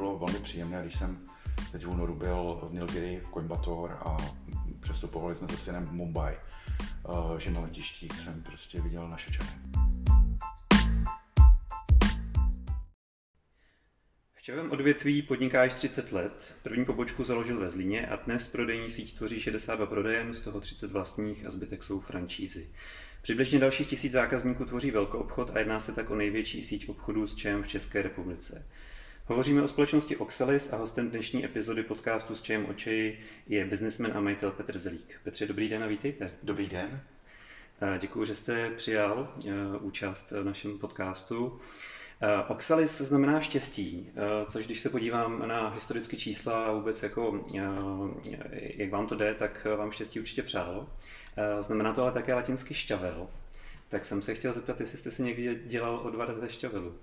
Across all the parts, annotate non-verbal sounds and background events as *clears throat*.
bylo velmi příjemné, když jsem teď v únoru byl v Nilgiri v Coimbatore a přestupovali jsme se synem v Mumbai, eh, že na letištích jsem prostě viděl naše čany. V čevém odvětví podnikáš 30 let, první pobočku založil ve Zlíně a dnes prodejní síť tvoří 62 prodejen, z toho 30 vlastních a zbytek jsou francízy. Přibližně dalších tisíc zákazníků tvoří velkou obchod a jedná se tak o největší síť obchodů s čem v České republice. Hovoříme o společnosti Oxalis a hostem dnešní epizody podcastu s čem očeji je biznismen a majitel Petr Zelík. Petře, dobrý den a vítejte. Dobrý den. Děkuji, že jste přijal eh, účast v našem podcastu. Eh, Oxalis znamená štěstí, eh, což když se podívám na historické čísla a vůbec jako, jak vám to jde, tak vám štěstí určitě přálo. Znamená to ale také latinsky šťavel. Tak jsem se chtěl zeptat, jestli jste si někdy dělal odvar ze šťavelu.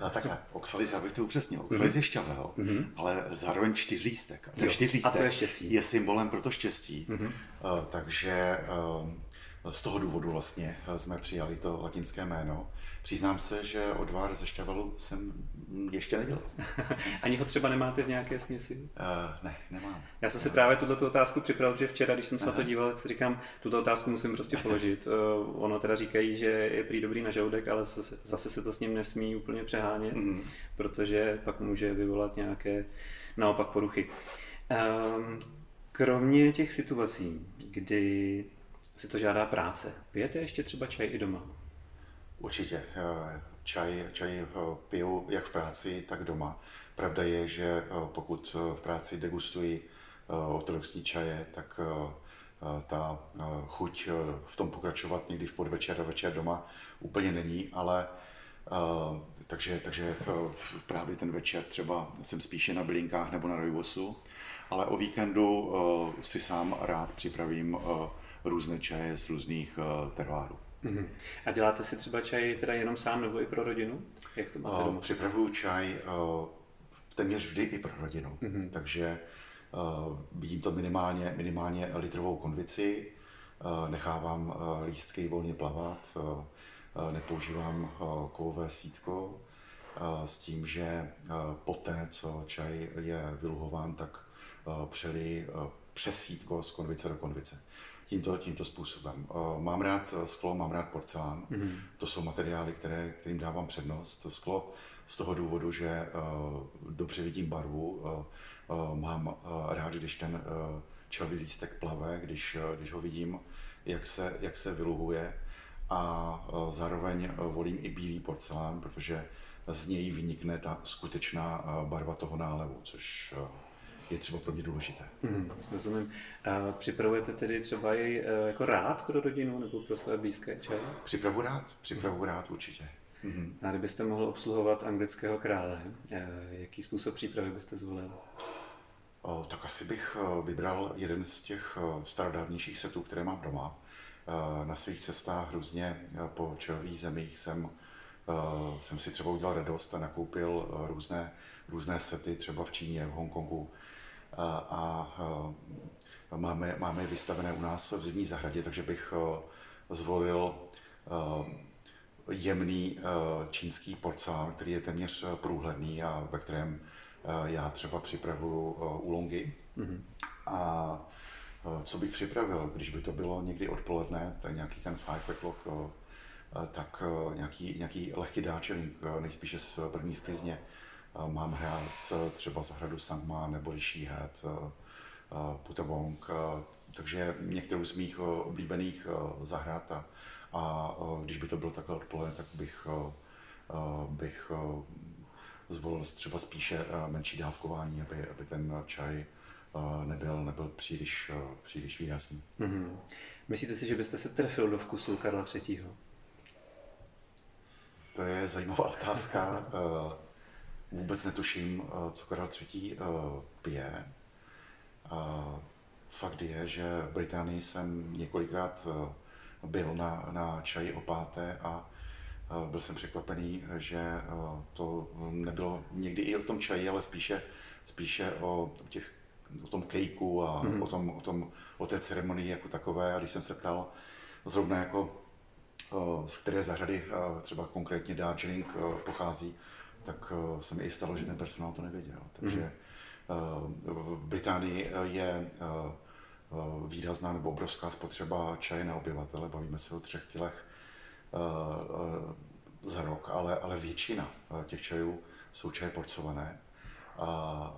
No, takhle, oxalis, abych to upřesnil. Oxalis mm-hmm. je šťavel, mm-hmm. ale zároveň čtyřlístek. Ten čtyřlístek a to je, štěstí. je symbolem pro to štěstí. Mm-hmm. Uh, takže uh, z toho důvodu vlastně eh, jsme přijali to latinské jméno. Přiznám se, že odvar ze šťavalu jsem ještě nedělal. *laughs* Ani ho třeba nemáte v nějaké smysli? Uh, ne, nemám. Já jsem si právě tuto otázku připravil, že včera, když jsem se na to díval, tak si říkám, tuto otázku musím prostě položit. Uh, ono teda říkají, že je prý dobrý na žaludek, ale zase, zase se to s ním nesmí úplně přehánět, mm. protože pak může vyvolat nějaké naopak poruchy. Um, kromě těch situací, kdy si to žádá práce. Pijete ještě třeba čaj i doma? Určitě. Eh, čaj, čaj eh, piju jak v práci, tak doma. Pravda je, že eh, pokud v práci degustuji ortodoxní čaje, tak ta chuť v tom pokračovat někdy v podvečer a večer doma úplně není, ale takže, takže právě ten večer třeba jsem spíše na bylinkách nebo na rojvosu, ale o víkendu si sám rád připravím různé čaje z různých uh, tervárů. Mm-hmm. A děláte si třeba čaj teda jenom sám nebo i pro rodinu? Jak to máte doma? Připravuju čaj uh, téměř vždy i pro rodinu, mm-hmm. takže uh, vidím to minimálně, minimálně litrovou konvici, uh, nechávám uh, lístky volně plavat, uh, uh, nepoužívám uh, kovové sítko, uh, s tím, že uh, poté, co čaj je vyluhován, tak uh, přeli uh, přes sítko z konvice do konvice tímto, tímto způsobem. Eh, mám rád eh, sklo, mám rád porcelán. Mm-hmm. To jsou materiály, které, kterým dávám přednost. Sklo z toho důvodu, že eh, dobře vidím barvu, mám rád, když ten čelový lístek plave, když, když ho vidím, jak se, jak se vyluhuje a zároveň volím i bílý porcelán, protože z něj vynikne ta skutečná barva toho nálevu, což je třeba pro mě důležité. Hmm, rozumím. A připravujete tedy třeba i e, jako rád pro rodinu nebo pro své blízké čaj? Připravu rád, připravu hmm. rád určitě. Hmm. A kdybyste mohl obsluhovat anglického krále, e, jaký způsob přípravy byste zvolil? O, tak asi bych e, vybral jeden z těch starodávnějších setů, které mám doma. Na svých cestách různě po čelových zemích jsem, jsem si třeba udělal radost a nakoupil různé, různé sety, třeba v Číně, v Hongkongu, a máme, máme je vystavené u nás v zimní zahradě, takže bych zvolil jemný čínský porcelán, který je téměř průhledný a ve kterém já třeba připravuju úlongy. Mm-hmm. A co bych připravil, když by to bylo někdy odpoledne, tak nějaký ten five o'clock, tak nějaký, nějaký lehký dáčelník, nejspíše z první sklizně, mám hrát třeba zahradu Sangma nebo Rishi Head, eh, eh, Putavong, eh, takže některou z mých oblíbených zahrad a, a když by to bylo takhle odpoledne, tak bych, bych zvolil třeba spíše menší dávkování, aby, aby ten čaj nebyl, nebyl příliš, příliš výrazný. Mm-hmm. Myslíte si, že byste se trefil do vkusu Karla III? To je zajímavá otázka. *laughs* Vůbec netuším, eh, co Karel III. Eh, pije. Fakt je, že v Británii jsem několikrát eh, byl na, na čaji o páté a byl jsem překvapený, že to nebylo někdy i o tom čaji, ale spíše, spíše o, těch, o tom kejku a mm-hmm. o, tom, o, tom, o té ceremonii jako takové. A když jsem se ptal zrovna jako z které zahrady třeba konkrétně Darjeeling pochází, tak se mi i stalo, že ten personál to nevěděl. Takže mm-hmm. v Británii je výrazná nebo obrovská spotřeba čaje na obyvatele, bavíme se o třech kilech za rok, ale, ale většina těch čajů jsou čaje porcované a,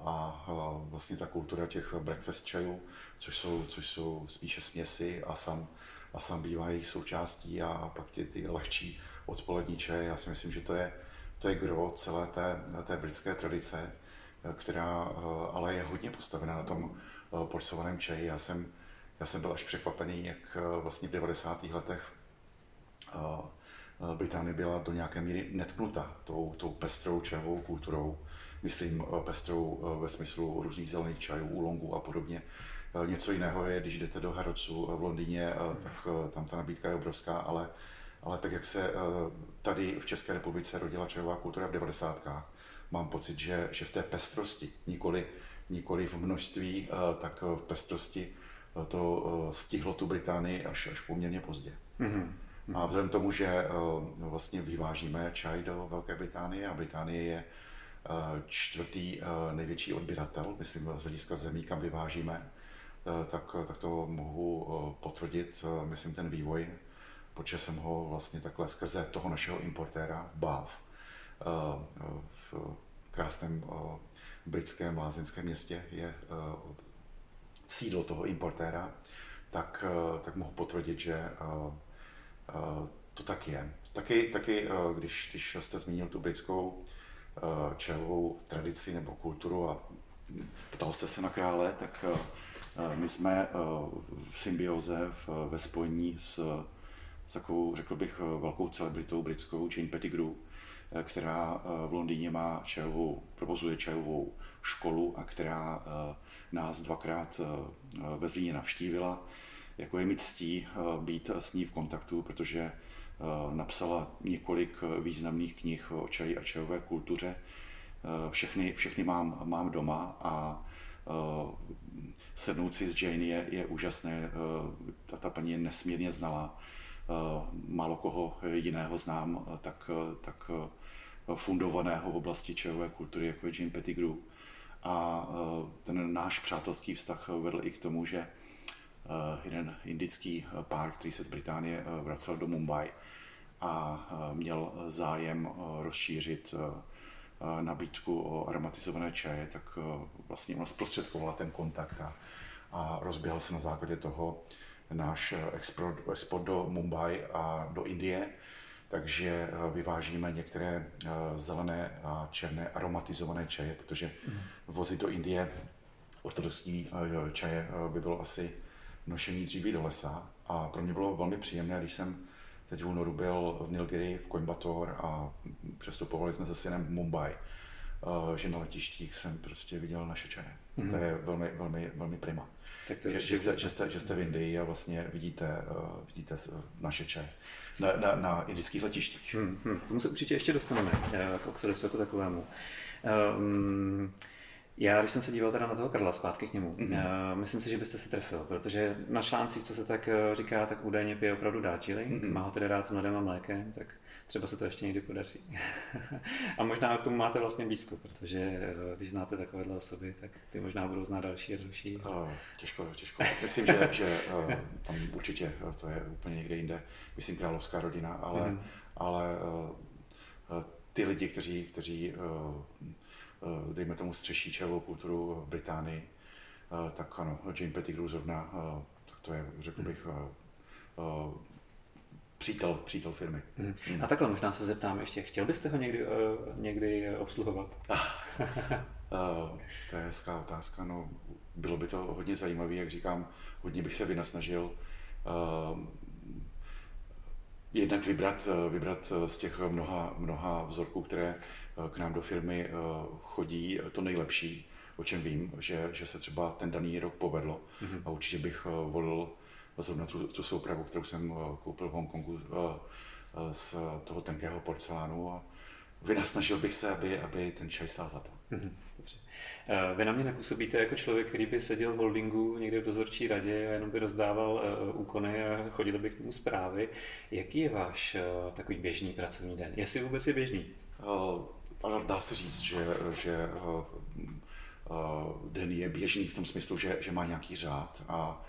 a, vlastně ta kultura těch breakfast čajů, což jsou, což jsou spíše směsi a sam, a sam bývá jejich součástí a, a pak ty, ty lehčí odpolední čaje. Já si myslím, že to je, to je gro celé té, té britské tradice, která ale je hodně postavená na tom porcovaném čaji. Já jsem, já jsem byl až překvapený, jak vlastně v 90. letech Británie byla do nějaké míry netknuta tou, tou pestrou čajovou kulturou myslím eh, pestrou eh, ve smyslu různých zelených čajů, úlongů a podobně. Eh, něco jiného je, když jdete do Harrocu v Londýně, tak tam ta nabídka je obrovská, ale, ale tak jak se tady v České republice rodila čajová kultura v 90. mám pocit, že, že v té pestrosti, nikoli, nikoli v množství, tak v pestrosti to stihlo tu Británii až, až poměrně pozdě. Mm-hmm. A vzhledem k tomu, že vlastně vyvážíme čaj do Velké Británie a Británie je Eh, čtvrtý eh, největší odběratel, myslím z hlediska zemí, kam vyvážíme, eh, tak, tak to mohu potvrdit, myslím ten vývoj, protože jsem ho vlastně takhle skrze toho našeho importéra v Bath, v krásném britském lázeňském městě je sídlo toho importéra, tak, tak mohu potvrdit, že to tak je. Taky, taky když, když jste zmínil tu britskou Eh, čajovou tradici nebo kulturu a ptal jste se na krále, tak eh, my jsme eh, v symbioze ve spojení s, s takovou, řekl bych, velkou celebritou britskou Jane Pettigrew, která v Londýně má čajovou, provozuje čajovou školu a která nás dvakrát ve Zlíně navštívila. Jako je mi ctí být s ní v kontaktu, protože Eh, napsala několik eh, významných knih o čaji a čajové kultuře. Eh, všechny, všechny mám, mám doma a sednout si s Jane je, je úžasné. Ta, ta paní je nesmírně znala. Málo koho jiného znám, tak, tak fundovaného v oblasti čajové kultury, jako je Jane Pettigrew. A ten náš přátelský vztah vedl i k tomu, že jeden indický pár, který se z Británie vracel do Mumbai, a měl zájem rozšířit nabídku o aromatizované čaje, tak vlastně on zprostředkoval ten kontakt a, a rozběhl se na základě toho náš export, export do Mumbai a do Indie, takže vyvážíme některé zelené a černé aromatizované čaje, protože vozit do Indie ortodoxní čaje by bylo asi nošení dříví do lesa a pro mě bylo velmi příjemné, když jsem teď v únoru byl v Nilgiri, v Coimbatore a přestupovali jsme se synem v Mumbai, eh, že na letištích jsem prostě viděl naše čaje. Mm-hmm. To je velmi, velmi, velmi prima. Tak to že, že, jste, že, jste, že jste v Indii a vlastně vidíte, uh, vidíte naše čaje na, na, na indických letištích. Hmm, hmm. Tomu se určitě ještě dostaneme, eh, k Oxelisu jako takovému. Um, já, když jsem se díval teda na toho Karla zpátky k němu, mm-hmm. uh, myslím si, že byste se trefil, protože na článcích, co se tak uh, říká, tak údajně pije opravdu dáčily, mm-hmm. má ho tedy rád s mladým a mlékem, tak třeba se to ještě někdy podaří. *laughs* a možná k tomu máte vlastně blízko, protože uh, když znáte takovéhle osoby, tak ty možná budou znát další a další. Uh, těžko, těžko. Myslím, že, že uh, tam určitě to je úplně někde jinde, myslím královská rodina, ale, mm-hmm. ale uh, ty lidi, kteří, kteří uh, Eh, dejme tomu střeší čajovou kulturu v Británii, eh, tak ano, Jane Pettigrew zrovna, eh, tak to je, řekl bych, přítel, přítel firmy. Hmm. A takhle možná se zeptám ještě, chtěl byste ho někdy, někdy obsluhovat? *laughs* to je hezká otázka, no bylo by to hodně zajímavé, jak říkám, hodně bych se vynasnažil jednak vybrat, vybrat z těch mnoha, mnoha vzorků, které k nám do firmy eh, chodí to nejlepší, o čem vím, že, že se třeba ten daný rok povedlo. Mm-hmm. A určitě bych eh, volil zrovna tu, tu soupravu, kterou jsem eh, koupil v Hongkongu z toho tenkého porcelánu a vynasnažil bych se, aby, aby ten čaj stál za to. Mm-hmm. Vy na mě nepůsobíte jako člověk, který by seděl v holdingu někde v dozorčí radě a jenom by rozdával úkony a chodil by k tomu zprávy. Jaký je váš takový běžný pracovní den? Jestli vůbec je běžný? Ale dá se říct, že, že den je běžný v tom smyslu, že, že má nějaký řád a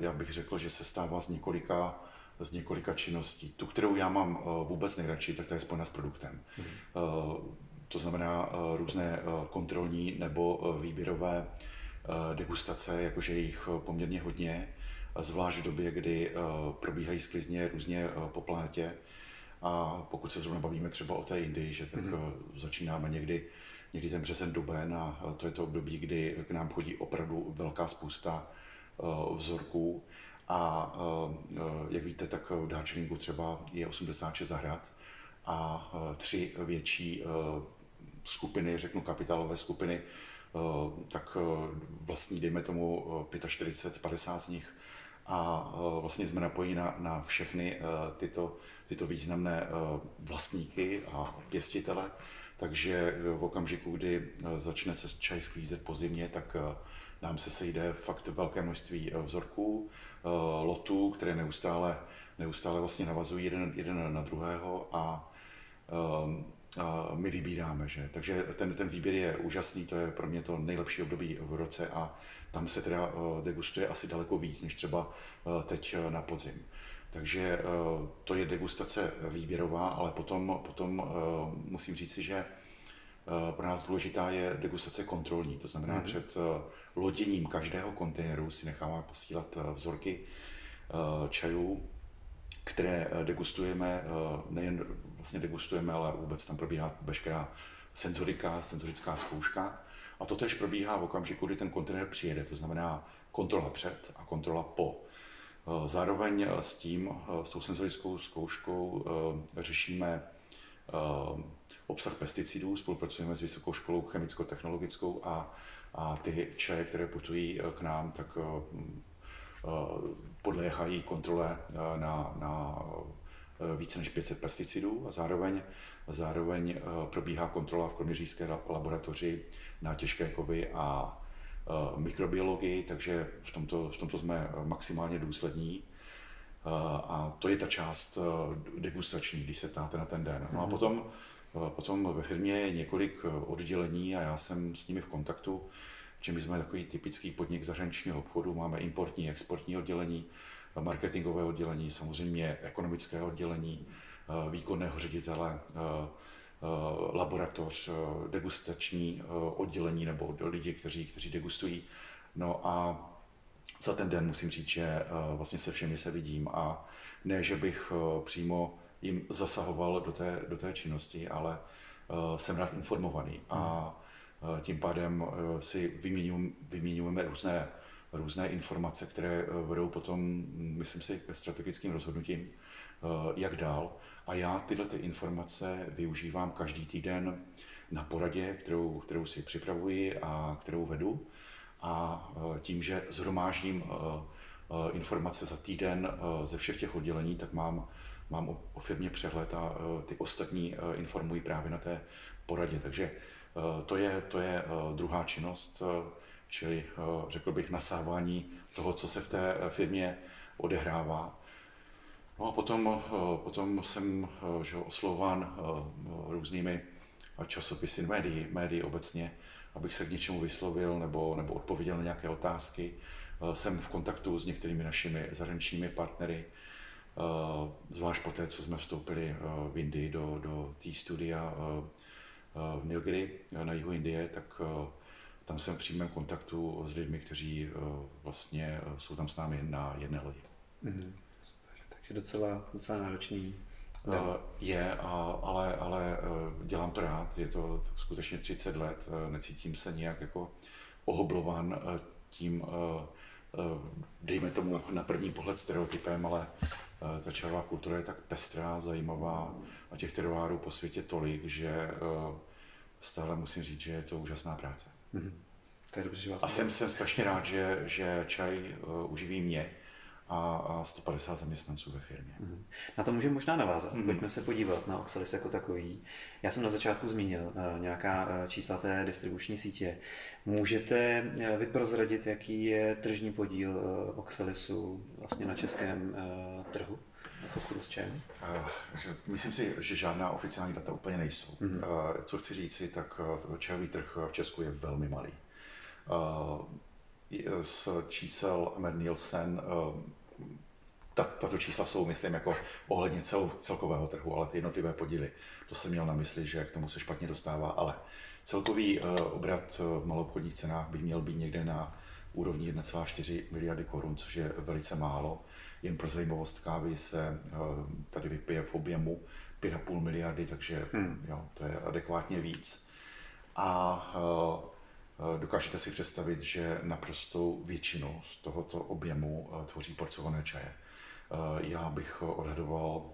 já bych řekl, že se stává z několika z několika činností. Tu, kterou já mám vůbec nejradši, tak ta je spojena s produktem. Hmm. To znamená různé kontrolní nebo výběrové degustace, jakože jich poměrně hodně, zvlášť v době, kdy probíhají sklizně různě po planetě. A pokud se zrovna bavíme třeba o té Indii, že tak mm-hmm. začínáme někdy, někdy ten březen duben a to je to období, kdy k nám chodí opravdu velká spousta vzorků. A jak víte, tak v Darjeelingu třeba je 86 zahrad a tři větší skupiny, řeknu kapitálové skupiny, tak vlastní, dejme tomu, 45-50 z nich a vlastně jsme napojeni na, na všechny tyto, tyto významné vlastníky a pěstitele. Takže v okamžiku, kdy začne se čaj sklízet po zimě, tak nám se sejde fakt velké množství vzorků, lotů, které neustále, neustále vlastně navazují jeden, jeden na druhého a my vybíráme. Že? Takže ten, ten výběr je úžasný, to je pro mě to nejlepší období v roce a tam se teda eh, degustuje asi daleko víc, než třeba eh, teď eh, na podzim. Takže to je degustace výběrová, ale potom, potom musím říci, že pro nás důležitá je degustace kontrolní. To znamená, mm-hmm. před loděním každého kontejneru si necháváme posílat vzorky čajů, které degustujeme, nejen vlastně degustujeme, ale vůbec tam probíhá veškerá senzorika, senzorická zkouška. A to tež probíhá v okamžiku, kdy ten kontejner přijede, to znamená kontrola před a kontrola po. Eh, zároveň s tím, eh, s tou senzorickou zkouškou eh, řešíme obsah pesticidů, spolupracujeme s Vysokou školou chemicko-technologickou a, a ty čaje, které putují k nám, tak podléhají kontrole na, na více než 500 pesticidů a zároveň, zároveň eh, probíhá kontrola v kroměřížské laboratoři na těžké kovy a eh, mikrobiologii, takže v tomto, v tomto jsme maximálně důslední. Eh, a to je ta část degustační, když se ptáte na ten den. No a mhm. potom, potom ve firmě je několik oddělení a já jsem s nimi v kontaktu, že my jsme takový typický podnik zahraničního obchodu, máme importní, exportní oddělení, marketingové oddělení, samozřejmě ekonomické oddělení, eh, výkonného ředitele, eh, eh, laboratoř, degustační oddělení nebo lidi, kteří, kteří degustují. No a za ten den musím říct, že vlastně se všemi se vidím a ne, že bych přímo jim zasahoval do té, do té činnosti, ale jsem rád informovaný a tím pádem si vyměňujeme různé různé informace, které eh, vedou potom, myslím si, ke strategickým rozhodnutím, eh, jak dál. A já tyhle ty informace využívám každý týden na poradě, kterou, kterou si připravuji a kterou vedu. A eh, tím, že zhromáždím informace za týden ze všech těch oddělení, tak mám, mám o firmě přehled a ty ostatní informují právě na té poradě. Takže to je, to je druhá činnost, čili řekl bych nasávání toho, co se v té firmě odehrává. No a potom, potom jsem že, oslován různými časopisy, médií, médií obecně, abych se k něčemu vyslovil nebo, nebo odpověděl na nějaké otázky. Jsem v kontaktu s některými našimi zahraničními partnery, zvlášť po té, co jsme vstoupili v Indii do, do té studia v Nilgiri na jihu Indie, tak tam jsem v přímém kontaktu s lidmi, kteří eh, vlastně eh, jsou tam s námi na jedné lodi. Mm-hmm. Takže docela, docela náročný. Uh, je, a, ale, ale dělám to rád, je to skutečně 30 let, necítím se nějak jako ohoblovan tím, dejme tomu na první pohled stereotypem, ale ta čarová kultura je tak pestrá, zajímavá a těch teroárů po světě tolik, že stále musím říct, že je to úžasná práce. Mm-hmm. To je dobře, že vás a jsem, jsem strašně rád, že, že čaj uh, uživí mě a, a 150 zaměstnanců ve firmě. Mm-hmm. Na to můžeme možná navázat. Mm-hmm. Pojďme se podívat na Oxalis jako takový. Já jsem na začátku zmínil uh, nějaká uh, čísla té distribuční sítě. Můžete uh, vyprozradit, jaký je tržní podíl Oxalisu vlastně na českém trhu? obchodu s čajem? Myslím si, že žádná oficiální data úplně nejsou. Mm-hmm. Co chci říci, tak čajový trh v Česku je velmi malý. Z čísel Amer Nielsen tato čísla jsou, myslím, jako ohledně cel, celkového trhu, ale ty jednotlivé podíly, to jsem měl na mysli, že k tomu se špatně dostává, ale celkový uh, obrat v maloobchodních cenách by měl být někde na úrovni 1,4 miliardy korun, což je velice málo. Jen pro zajímavost kávy se uh, tady vypije v objemu 5,5 miliardy, takže hmm. jo, to je adekvátně víc. A uh, dokážete si představit, že naprostou většinu z tohoto objemu tvoří porcované čaje. Eh, já bych odhadoval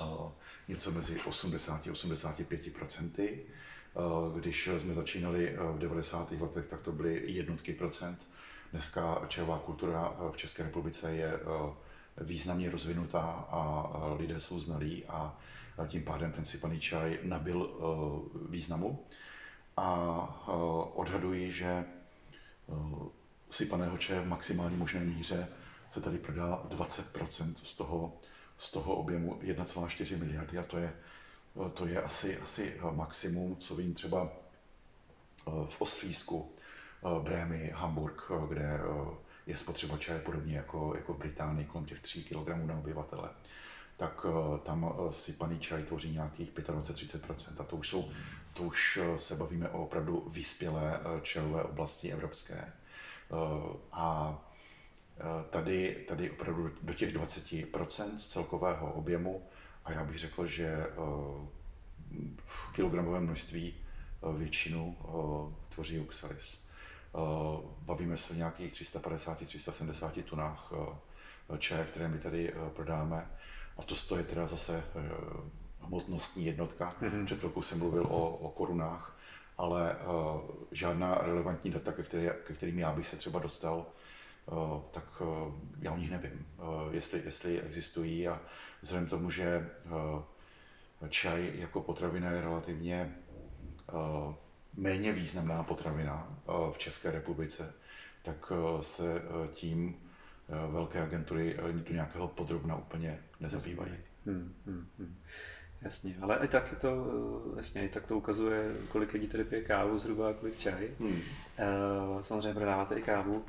eh, něco mezi 80 a 85 procenty. Eh, když jsme začínali v 90. letech, tak to byly jednotky procent. Dneska čajová kultura v České republice je významně rozvinutá a lidé jsou znalí a tím pádem ten sypaný čaj nabil významu. A odhaduji, že sypaného čaje v maximální možné míře se tady prodá 20% z toho, z toho objemu 1,4 miliardy a to je, to je asi, asi maximum, co vím třeba v Ostřísku, Brémy, Hamburg, kde je spotřeba čaje podobně jako, jako v Británii, kolem těch 3 kg na obyvatele, tak tam sypaný čaj tvoří nějakých 25-30%. A to už, jsou, to už se bavíme o opravdu vyspělé čajové oblasti evropské. A Eh, tady, tady opravdu do těch 20% z celkového objemu a já bych řekl, že eh, v kilogramovém množství eh, většinu tvoří oxalis. Bavíme se o nějakých 350-370 tunách čaje, které my tady prodáme. A to je teda zase hmotnostní jednotka. Mm-hmm. Před chvilkou jsem mluvil o, o korunách, ale uh, žádná relevantní data, ke, které, ke kterým já bych se třeba dostal, Eh, tak eh, já o nich nevím, eh, jestli, jestli existují a vzhledem k tomu, že čaj jako potravina je relativně méně významná potravina v České republice, tak se tím velké agentury do nějakého podrobna úplně nezabývají. Hmm, hmm, hmm. Jasně, ale i tak to, jasně, i tak to ukazuje, kolik lidí tady pije kávu zhruba a kolik čaj. Hmm. Samozřejmě prodáváte i kávu.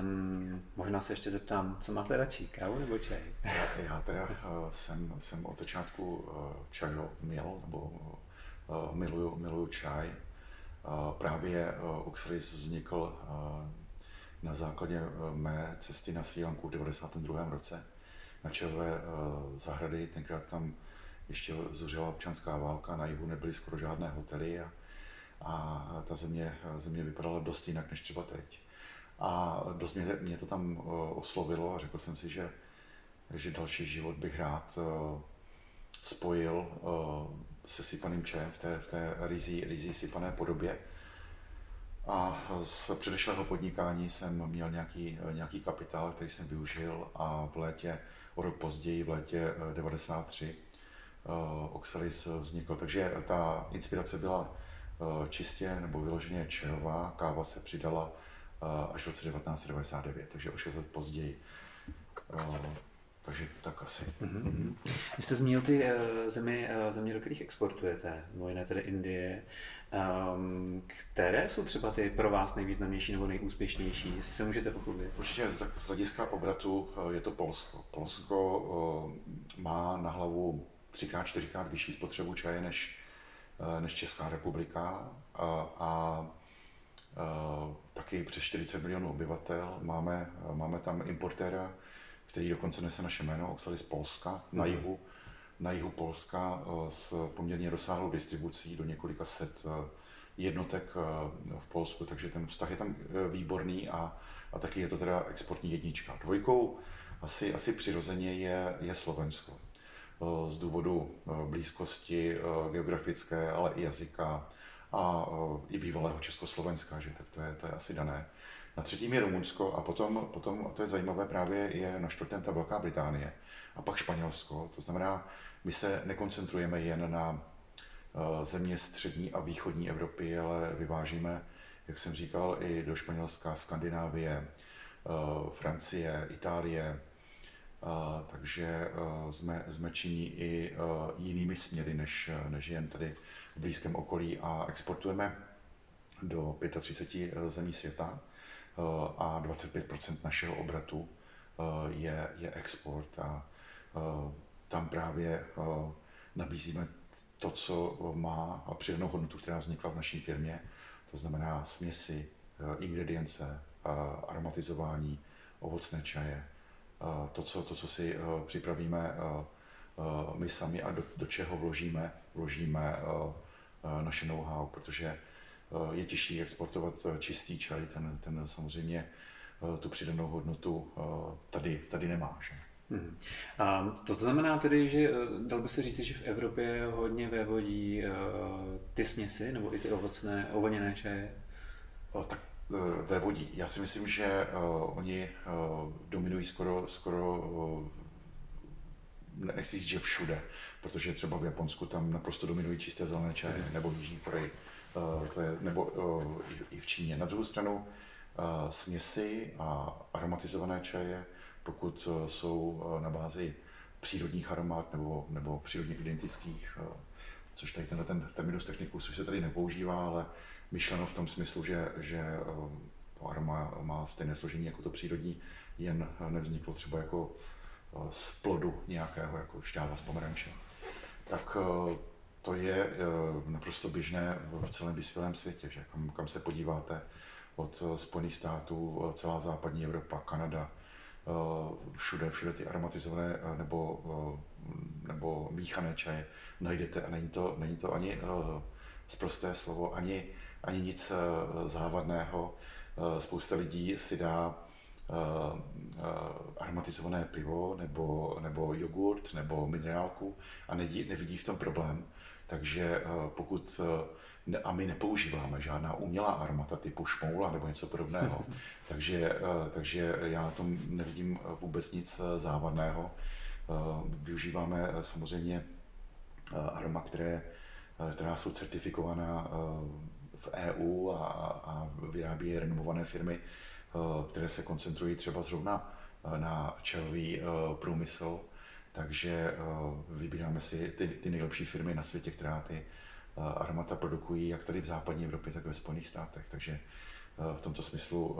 Um, možná se ještě zeptám, co máte radši, kávu nebo čaj? Já, *laughs* já teda jsem, jsem od začátku čajo měl, nebo miluju, miluju čaj. Právě Oxalis vznikl na základě uh, mé cesty na Sri Lanku v 92. roce na čajové uh, zahrady. Tenkrát tam ještě zuřila občanská válka, na jihu nebyly skoro žádné hotely a, a ta země, země vypadala dost jinak než třeba teď. A dost mě, mě to tam oslovilo a řekl jsem si, že, že další život bych rád spojil se sypaným čajem v té, v té rizí, rizí sypané podobě. A z předešlého podnikání jsem měl nějaký, nějaký kapitál, který jsem využil a v létě, o rok později, v létě 93, Oxalis vznikl. Takže ta inspirace byla čistě nebo vyloženě čajová, káva se přidala až v roce 1999, takže o 6 let později. Takže tak asi. Mm-hmm. Vy jste zmínil ty uh, zemi, uh, země, do kterých exportujete, mimo jiné tedy Indie. Um, které jsou třeba ty pro vás nejvýznamnější nebo nejúspěšnější, jestli se můžete pochopit? Určitě z hlediska obratu je to Polsko. Polsko uh, má na hlavu třikrát, čtyřikrát vyšší spotřebu čaje než, než Česká republika a, a taky přes 40 milionů obyvatel. Máme, máme tam importéra, který dokonce nese naše jméno, Oxalis Polska, na mhm. jihu, na jihu Polska s poměrně rozsáhlou distribucí do několika set jednotek v Polsku, takže ten vztah je tam výborný a, a taky je to teda exportní jednička. Dvojkou asi, asi přirozeně je, je Slovensko. Z důvodu blízkosti geografické, ale i jazyka, a i bývalého Československa, že tak to je, to je asi dané. Na třetím je Rumunsko a potom, potom, a to je zajímavé, právě je na čtvrtém ta Velká Británie a pak Španělsko. To znamená, my se nekoncentrujeme jen na země střední a východní Evropy, ale vyvážíme, jak jsem říkal, i do Španělska, Skandinávie, Francie, Itálie, takže jsme, jsme činí i jinými směry, než, než jen tady v blízkém okolí a exportujeme do 35 zemí světa a 25% našeho obratu je, je export a tam právě nabízíme to, co má přidanou hodnotu, která vznikla v naší firmě, to znamená směsi, ingredience, aromatizování, ovocné čaje, to, co, to, co si připravíme my sami a do, do čeho vložíme, vložíme naše know-how, protože je těžší exportovat čistý čaj, ten, ten samozřejmě tu přidanou hodnotu tady, tady nemá. Že? Hmm. A to znamená tedy, že dal by se říct, že v Evropě hodně vévodí ty směsi nebo i ty ovocné, ovoněné čaje? O, tak Eh, ve vodí. Já si myslím, že oni dominují skoro, skoro nechci říct, že všude, protože třeba v Japonsku tam naprosto dominují čisté zelené čaje, mm. nebo v Jižní Koreji, to je, nebo uh, i, v Číně. Na druhou stranu uh, směsi a aromatizované čaje, pokud jsou na bázi přírodních aromat nebo, nebo přírodně identických, což tady tenhle ten terminus technicus, což se tady nepoužívá, ale myšleno v tom smyslu, že, že eh, to aroma má stejné složení jako to přírodní, jen nevzniklo třeba jako eh, z plodu nějakého, jako šťáva z pomeranče. Tak eh, to je naprosto běžné v celém vyspělém světě, že kam, kam se podíváte, od Spojených států, celá západní Evropa, Kanada, všude, všude ty aromatizované nebo, nebo míchané čaje najdete a není to, není to ani zprosté slovo, ani ani nic eh, závadného. Eh, spousta lidí si dá eh, aromatizované pivo nebo, nebo jogurt nebo minerálku a nevidí, nevidí v tom problém. Takže pokud a my nepoužíváme žádná umělá aromata typu šmoula nebo něco podobného, *laughs* takže, takže já na tom nevidím vůbec nic závadného. Využíváme samozřejmě aroma, které, která jsou certifikovaná v EU a, a vyrábí je renomované firmy, eh, které se koncentrují třeba zrovna eh, na čajový eh, průmysl, takže vybíráme si ty, ty nejlepší firmy na světě, která ty aromata produkují, jak tady v západní Evropě, tak ve Spojených státech. Takže v tomto smyslu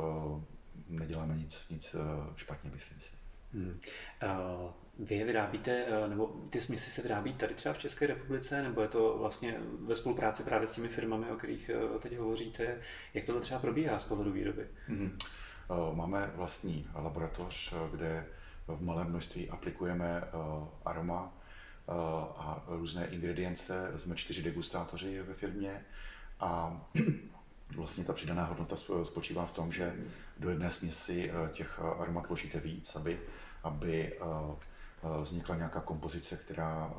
neděláme nic, nic špatně, myslím si. Hmm. Vy je vyrábíte, nebo ty směsi se vyrábí tady třeba v České republice, nebo je to vlastně ve spolupráci právě s těmi firmami, o kterých teď hovoříte? Jak to třeba probíhá z pohledu výroby? Hmm. Máme vlastní laboratoř, kde v malém množství aplikujeme uh, aroma uh, a různé ingredience. Jsme čtyři degustátoři ve firmě a *clears throat* vlastně ta přidaná hodnota spočívá v tom, že do jedné směsi eh, těch eh, aromat vložíte víc, aby, aby eh, vznikla nějaká kompozice, která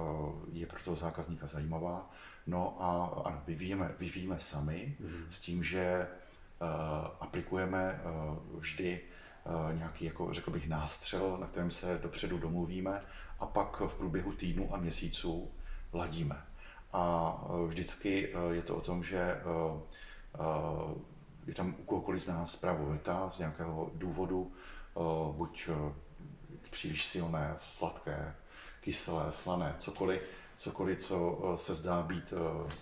je pro toho zákazníka zajímavá. No a ano, vyvíjíme, vyvíjíme sami mm. s tím, že aplikujeme vždy nějaký, jako řekl bych, nástřel, na kterém se dopředu domluvíme a pak v průběhu týdnu a měsíců ladíme. A vždycky je to o tom, že je tam u kohokoliv z nás právo veta z nějakého důvodu, buď příliš silné, sladké, kyselé, slané, cokoliv, cokoliv, co se zdá být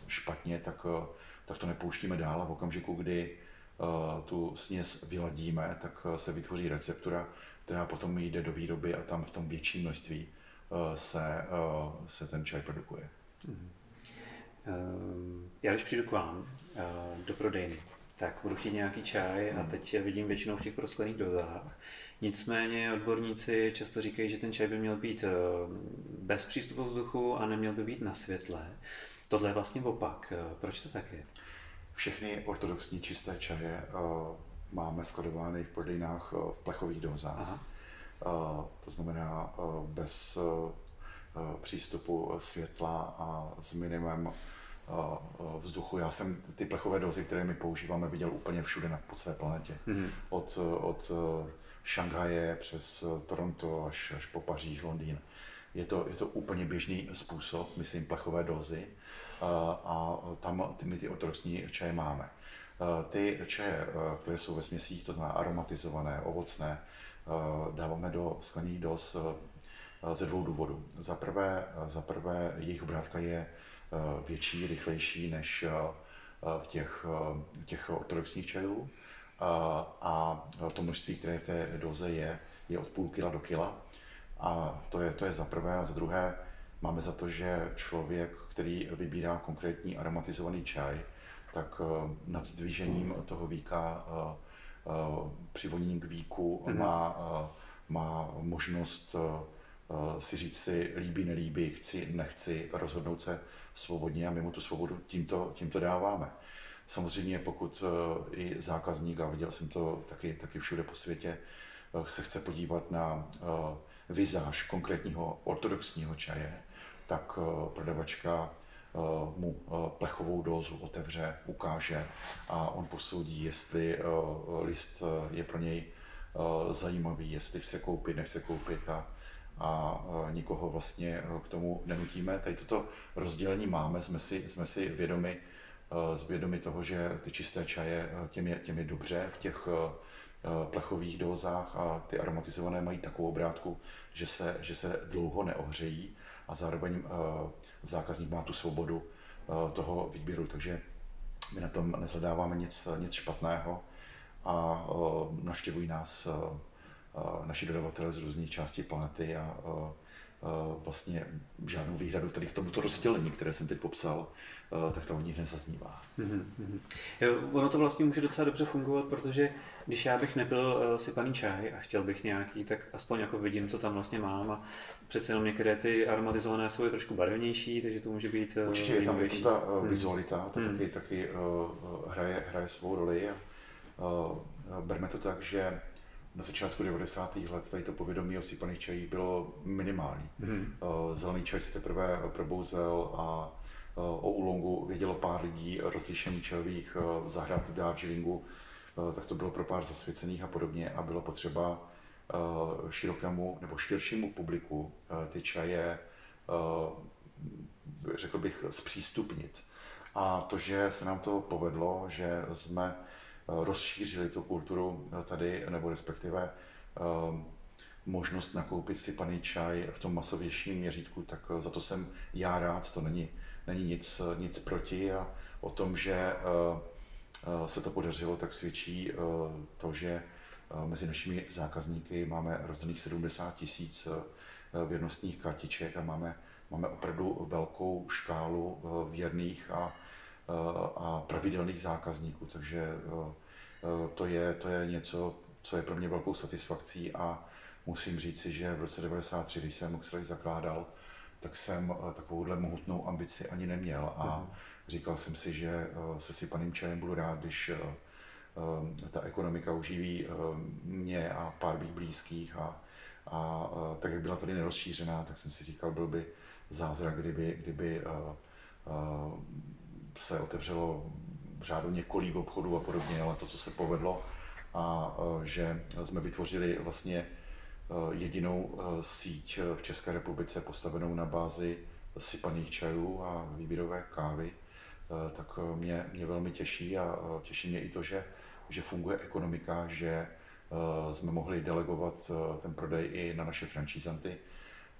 špatně, tak, tak to nepouštíme dál a v okamžiku, kdy tu směs vyladíme, tak se vytvoří receptura, která potom jde do výroby a tam v tom větším množství se, se ten čaj produkuje. Ehm, já když přijdu k vám eh, do prodejny, tak budu chtít nějaký čaj a hmm. teď vidím většinou v těch prosklených dozách. Nicméně odborníci často říkají, že ten čaj by měl být eh, bez přístupu vzduchu a neměl by být na světle. Tohle je vlastně opak. Eh, proč to tak je? Všechny ortodoxní čisté čaje máme skladovány v prodejnách v plechových dozách. Aha. To znamená bez přístupu světla a s minimem vzduchu. Já jsem ty plechové dozy, které my používáme, viděl úplně všude na po celé planetě. Mm-hmm. Od, od Šanghaje přes Toronto až, až po Paříž, Londýn. Je to, je to úplně běžný způsob, myslím, plechové dozy a, tam ty, my ty ortodoxní čaje máme. Ty čaje, které jsou ve směsích, to znamená aromatizované, ovocné, dáváme do sklených dos ze dvou důvodů. Za prvé, za prvé jejich obrátka je větší, rychlejší než v těch, těch ortodoxních čajů a to množství, které v té doze je, je od půl kila do kila. A to je, to je za prvé. A za druhé, máme za to, že člověk, který vybírá konkrétní aromatizovaný čaj, tak nad zdvížením toho víka přivoněním k víku mm-hmm. má, má možnost si říct si líbí, nelíbí, chci, nechci, rozhodnout se svobodně a my mu tu svobodu tímto, tímto dáváme. Samozřejmě pokud i zákazník, a viděl jsem to taky, taky všude po světě, se chce podívat na vizáž konkrétního ortodoxního čaje, tak prodavačka Eh, mu eh, plechovou dózu otevře, ukáže a on posoudí, jestli eh, list je pro něj zajímavý, jestli chce koupit, nechce koupit a, a nikoho vlastně k tomu nenutíme. Tady toto rozdělení máme, jsme si, jsme si vědomi, zvědomi toho, že ty čisté čaje těm je, těm je dobře v těch plechových dózách a ty aromatizované mají takovou obrátku, že se, že se dlouho neohřejí a zároveň eh, zákazník má tu svobodu eh, toho výběru, takže my na tom nezadáváme nic, nic špatného a eh, navštěvují nás naši dodavatelé z různých částí planety a vlastně žádnou výhradu tady k tomuto rozdělení, které jsem teď popsal, tak to od nich nezaznívá. Mm-hmm. Jo, ono to vlastně může docela dobře fungovat, protože když já bych nebyl sypaný čaj a chtěl bych nějaký, tak aspoň jako vidím, co tam vlastně mám a přece jenom některé ty aromatizované jsou je trošku barevnější, takže to může být Určitě je tam jako ta uh, vizualita, ta hmm. taky, taky uh, hraje, hraje svou roli a uh, berme to tak, že na začátku 90. let tady to povědomí o sypaných čajích bylo minimální. Hmm. Zelený čaj se teprve probouzel a o Ulongu vědělo pár lidí rozlišení čajových zahrad v Darjeelingu, tak to bylo pro pár zasvěcených a podobně a bylo potřeba širokému nebo širšímu publiku ty čaje, řekl bych, zpřístupnit. A to, že se nám to povedlo, že jsme rozšířili tu kulturu tady, nebo respektive um, možnost nakoupit si paný čaj v tom masovějším měřítku, tak za to jsem já rád, to není, není nic, nic proti. A o tom, že se to podařilo, tak svědčí to, že mezi našimi zákazníky máme rozdaných 70 tisíc věrnostních kartiček a máme, máme opravdu velkou škálu věrných a a pravidelných zákazníků, takže eh, eh, to je, to je něco, co je pro mě velkou satisfakcí a musím říci, že v roce 1993, když jsem Oxley zakládal, tak jsem eh, takovouhle mohutnou ambici ani neměl. A mhm. říkal jsem si, že se si paným čajem budu rád, když ta ekonomika uživí mě a pár mých blízkých. A, a tak, jak byla tady nerozšířená, tak jsem si říkal, byl by zázrak, kdyby, kdyby se otevřelo řádu několik obchodů a podobně, ale to, co se povedlo, a e, že jsme vytvořili vlastně e, jedinou e, síť v České republice postavenou na bázi sypaných čajů a výběrové kávy, tak mě, mě velmi těší a těší mě i to, že, že funguje ekonomika, že jsme mohli delegovat ten prodej i na naše francízanty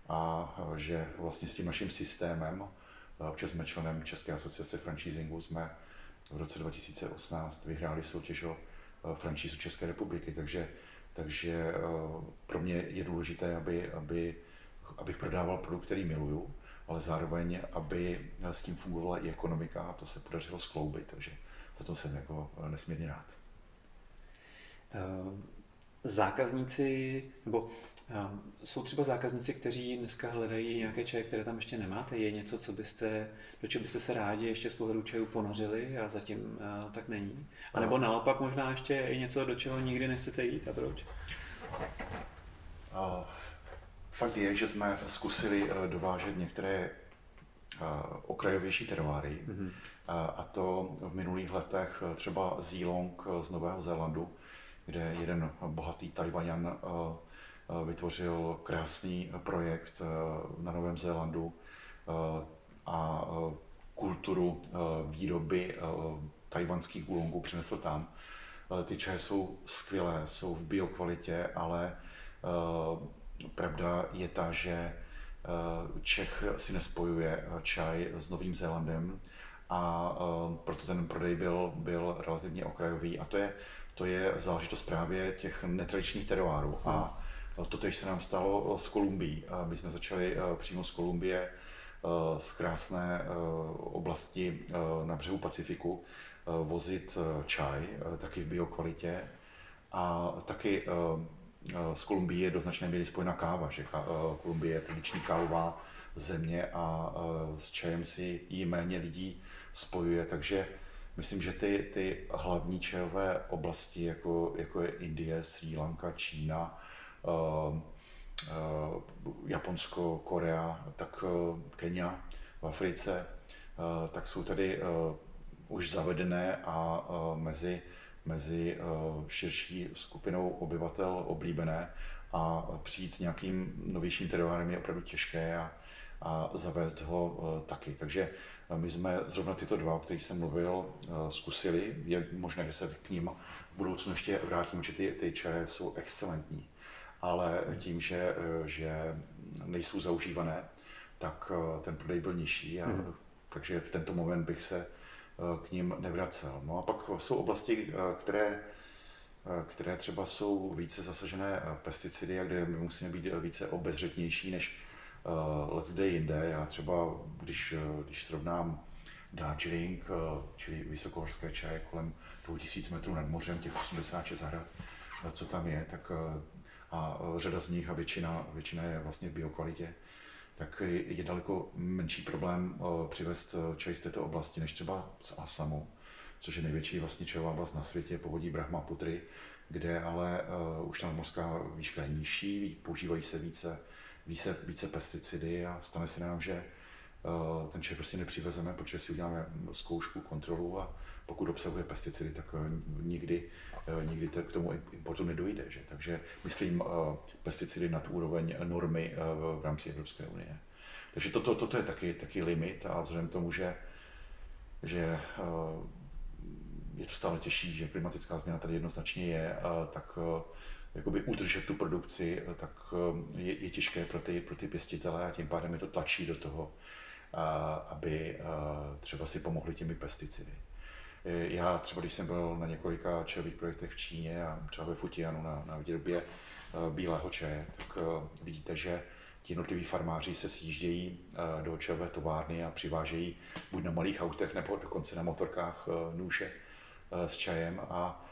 a že vlastně s tím naším systémem Občas jsme členem České asociace franchisingu, jsme v roce 2018 vyhráli soutěž o eh, franšízu České republiky, takže, takže eh, pro mě je důležité, aby, aby, abych prodával produkt, který miluju, ale zároveň, aby s tím fungovala i ekonomika a to se podařilo skloubit, takže za to jsem jako nesmírně rád. Eh, zákazníci, nebo jsou třeba zákazníci, kteří dneska hledají nějaké čaje, které tam ještě nemáte? Je něco, co byste, do čeho byste se rádi ještě z pohledu čajů ponořili a zatím a, tak není? A nebo naopak možná ještě je něco, do čeho nikdy nechcete jít a proč? Uh, fakt je, že jsme zkusili uh, dovážet některé uh, okrajovější terváry. Mm-hmm. A to v minulých letech třeba Zilong z Nového Zélandu, kde jeden bohatý Tajvajan Eh, vytvořil krásný projekt eh, na Novém Zélandu eh, a kulturu výroby tajvanských ulongů přinesl tam. Ty čaje jsou skvělé, jsou v biokvalitě, ale Pravda je ta, že Čech si nespojuje čaj s Novým Zélandem a proto ten prodej byl, byl relativně okrajový a to je, to je záležitost právě těch netradičních teroárů. A to se nám stalo s Kolumbií. My jsme začali přímo z Kolumbie, z krásné oblasti na břehu Pacifiku, vozit čaj, taky v biokvalitě. A taky z Kolumbie je do značné míry spojená káva, že Kolumbie je tradiční kávová země a s čajem si ji méně lidí spojuje, takže myslím, že ty, ty hlavní čajové oblasti, jako, jako je Indie, Sri Lanka, Čína, uh, uh, Japonsko, Korea, tak uh, Kenia v Africe, uh, tak jsou tady uh, už zavedené a uh, mezi, mezi uh, širší skupinou obyvatel oblíbené. A přijít s nějakým novějším teroárem je opravdu těžké a, a zavést ho uh, taky. Takže my jsme zrovna tyto dva, o kterých jsem mluvil, eh, zkusili. Je možné, že se k ním v budoucnu ještě vrátím, že ty, ty čaje jsou excelentní. Ale tím, že, eh, že nejsou zaužívané, tak eh, ten prodej byl nižší. A, mm. Takže v tento moment bych se k ním nevracel. No a pak jsou oblasti, které, které třeba jsou více zasažené pesticidy a kde my musíme být více obezřetnější než uh, let's day jinde. Já třeba, když, uh, když srovnám Darjeeling, uh, čili vysokohorské čaje kolem 2000 metrů nad mořem, těch 86 zahrad, co tam je, tak a řada z nich a většina, většina je vlastně v biokvalitě, tak je daleko menší problém přivést čaj z této oblasti, než třeba z Asamu, což je největší vlastně čajová oblast na světě, povodí Brahmaputry, kde ale už tam mořská výška je nižší, používají se více více, více pesticidy a stane se nám, že uh, ten čaj prostě nepřivezeme, protože si uděláme zkoušku, kontrolu a pokud obsahuje pesticidy, tak uh, nikdy, uh, nikdy k tomu importu nedojde. Že? Takže myslím pesticidy nad úroveň normy v rámci Evropské unie. Takže toto, toto je taky, taky limit a vzhledem k tomu, že, že je to stále těžší, že klimatická změna tady jednoznačně je, tak jakoby udržet tu produkci, tak eh, je, je těžké pro ty, pro ty pěstitele a tím pádem je to tlačí do toho, aby třeba si pomohli těmi pesticidy. Eh, já třeba, když jsem byl na několika čajových projektech v Číně a třeba ve Futianu na, na výrobě eh, bílého čaje, tak vidíte, že ti jednotliví farmáři se sjíždějí do čajové továrny a přivážejí buď na malých autech nebo dokonce na motorkách nůže s čajem a Eh,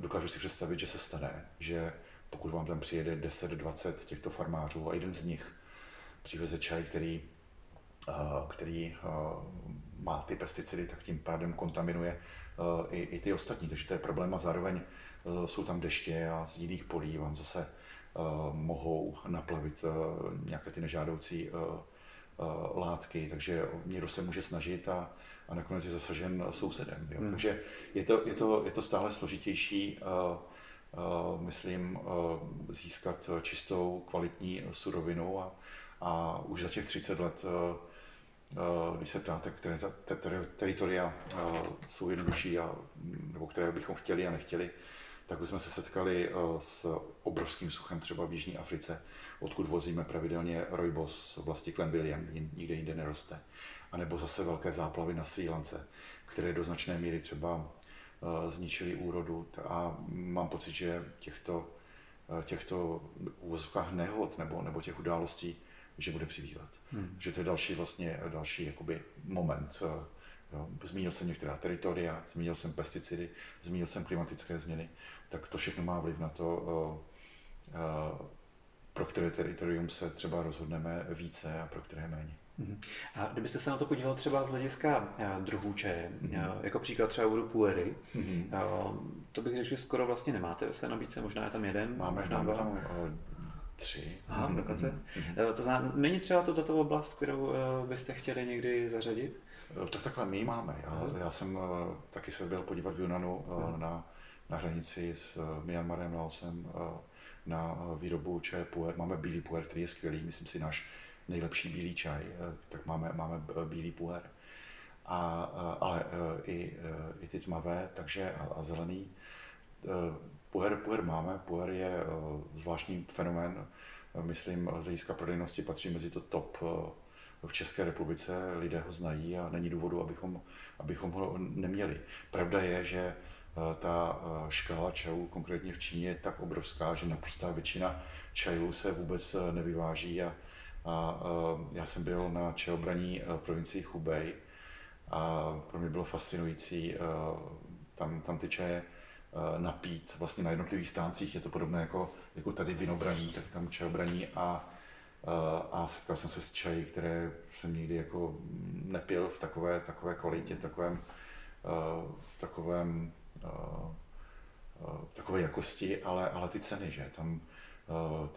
dokážu si představit, že se stane, že pokud vám tam přijede 10-20 těchto farmářů a jeden z nich přiveze čaj, který, eh, který eh, má ty pesticidy, tak tím pádem kontaminuje i, i ty ostatní. Takže to je problém a zároveň jsou tam deště a z jiných polí vám zase mohou naplavit nějaké ty nežádoucí látky, takže někdo se může snažit a, a nakonec je zasažen sousedem. Jo. Hmm. Takže je to, je, to, je to stále složitější, uh, uh, myslím, uh, získat čistou, kvalitní surovinu a, a už za těch 30 let, když se ptáte, které te, te, teritoria jsou jednodušší, a, nebo které bychom chtěli a nechtěli, tak už jsme se setkali s obrovským suchem třeba v Jižní Africe, odkud vozíme pravidelně rojbos z oblasti Glenvilliam, nikde jinde neroste anebo zase velké záplavy na Sri Lance, které do značné míry třeba uh, zničily úrodu. A mám pocit, že těchto, uh, těchto uvozovkách nehod nebo, nebo těch událostí, že bude přibývat. Hmm. Že to je další vlastně další jakoby moment. Jo. Zmínil jsem některá teritoria, zmínil jsem pesticidy, zmínil jsem klimatické změny, tak to všechno má vliv na to, pro které teritorium se třeba rozhodneme více a pro které méně. Mhm. A kdybyste se na to podíval třeba z hlediska eh, druhů čaje, mm-hmm. jako příklad třeba vodu puery, mm-hmm. to bych řekl, že skoro vlastně nemáte ve své nabídce, možná je tam jeden, máme, možná máme tam tři. Aha, mm-hmm. dokonce. Mm-hmm. To znamená, není třeba to tato oblast, kterou byste chtěli někdy zařadit? Tak takhle my máme. Já, já jsem taky se byl podívat v Junanu na, na hranici s Myanmarem, Laosem, na výrobu čaje puer. Máme bílý puer, který je skvělý, myslím si náš nejlepší bílý čaj, eh, tak máme, máme bílý puer. A, eh, ale eh, i, i ty tmavé takže a, a zelený. Puher, puher máme, puher je zvláštní fenomén, myslím, z hlediska prodejnosti patří mezi to top v České republice, lidé ho znají a není důvodu, abychom, abychom ho neměli. Pravda je, že ta škála čajů, konkrétně v Číně, je tak obrovská, že naprostá většina čajů se vůbec nevyváží a, a já jsem byl na čajobraní v provincii Hubei a pro mě bylo fascinující tam, tam ty čaje napít vlastně na jednotlivých stáncích. Je to podobné jako, jako tady vinobraní, tak tam čajobraní a, a setkal jsem se s čají, které jsem nikdy jako nepil v takové, takové kvalitě, v takovém, v takovém takové jakosti, ale, ale ty ceny, že tam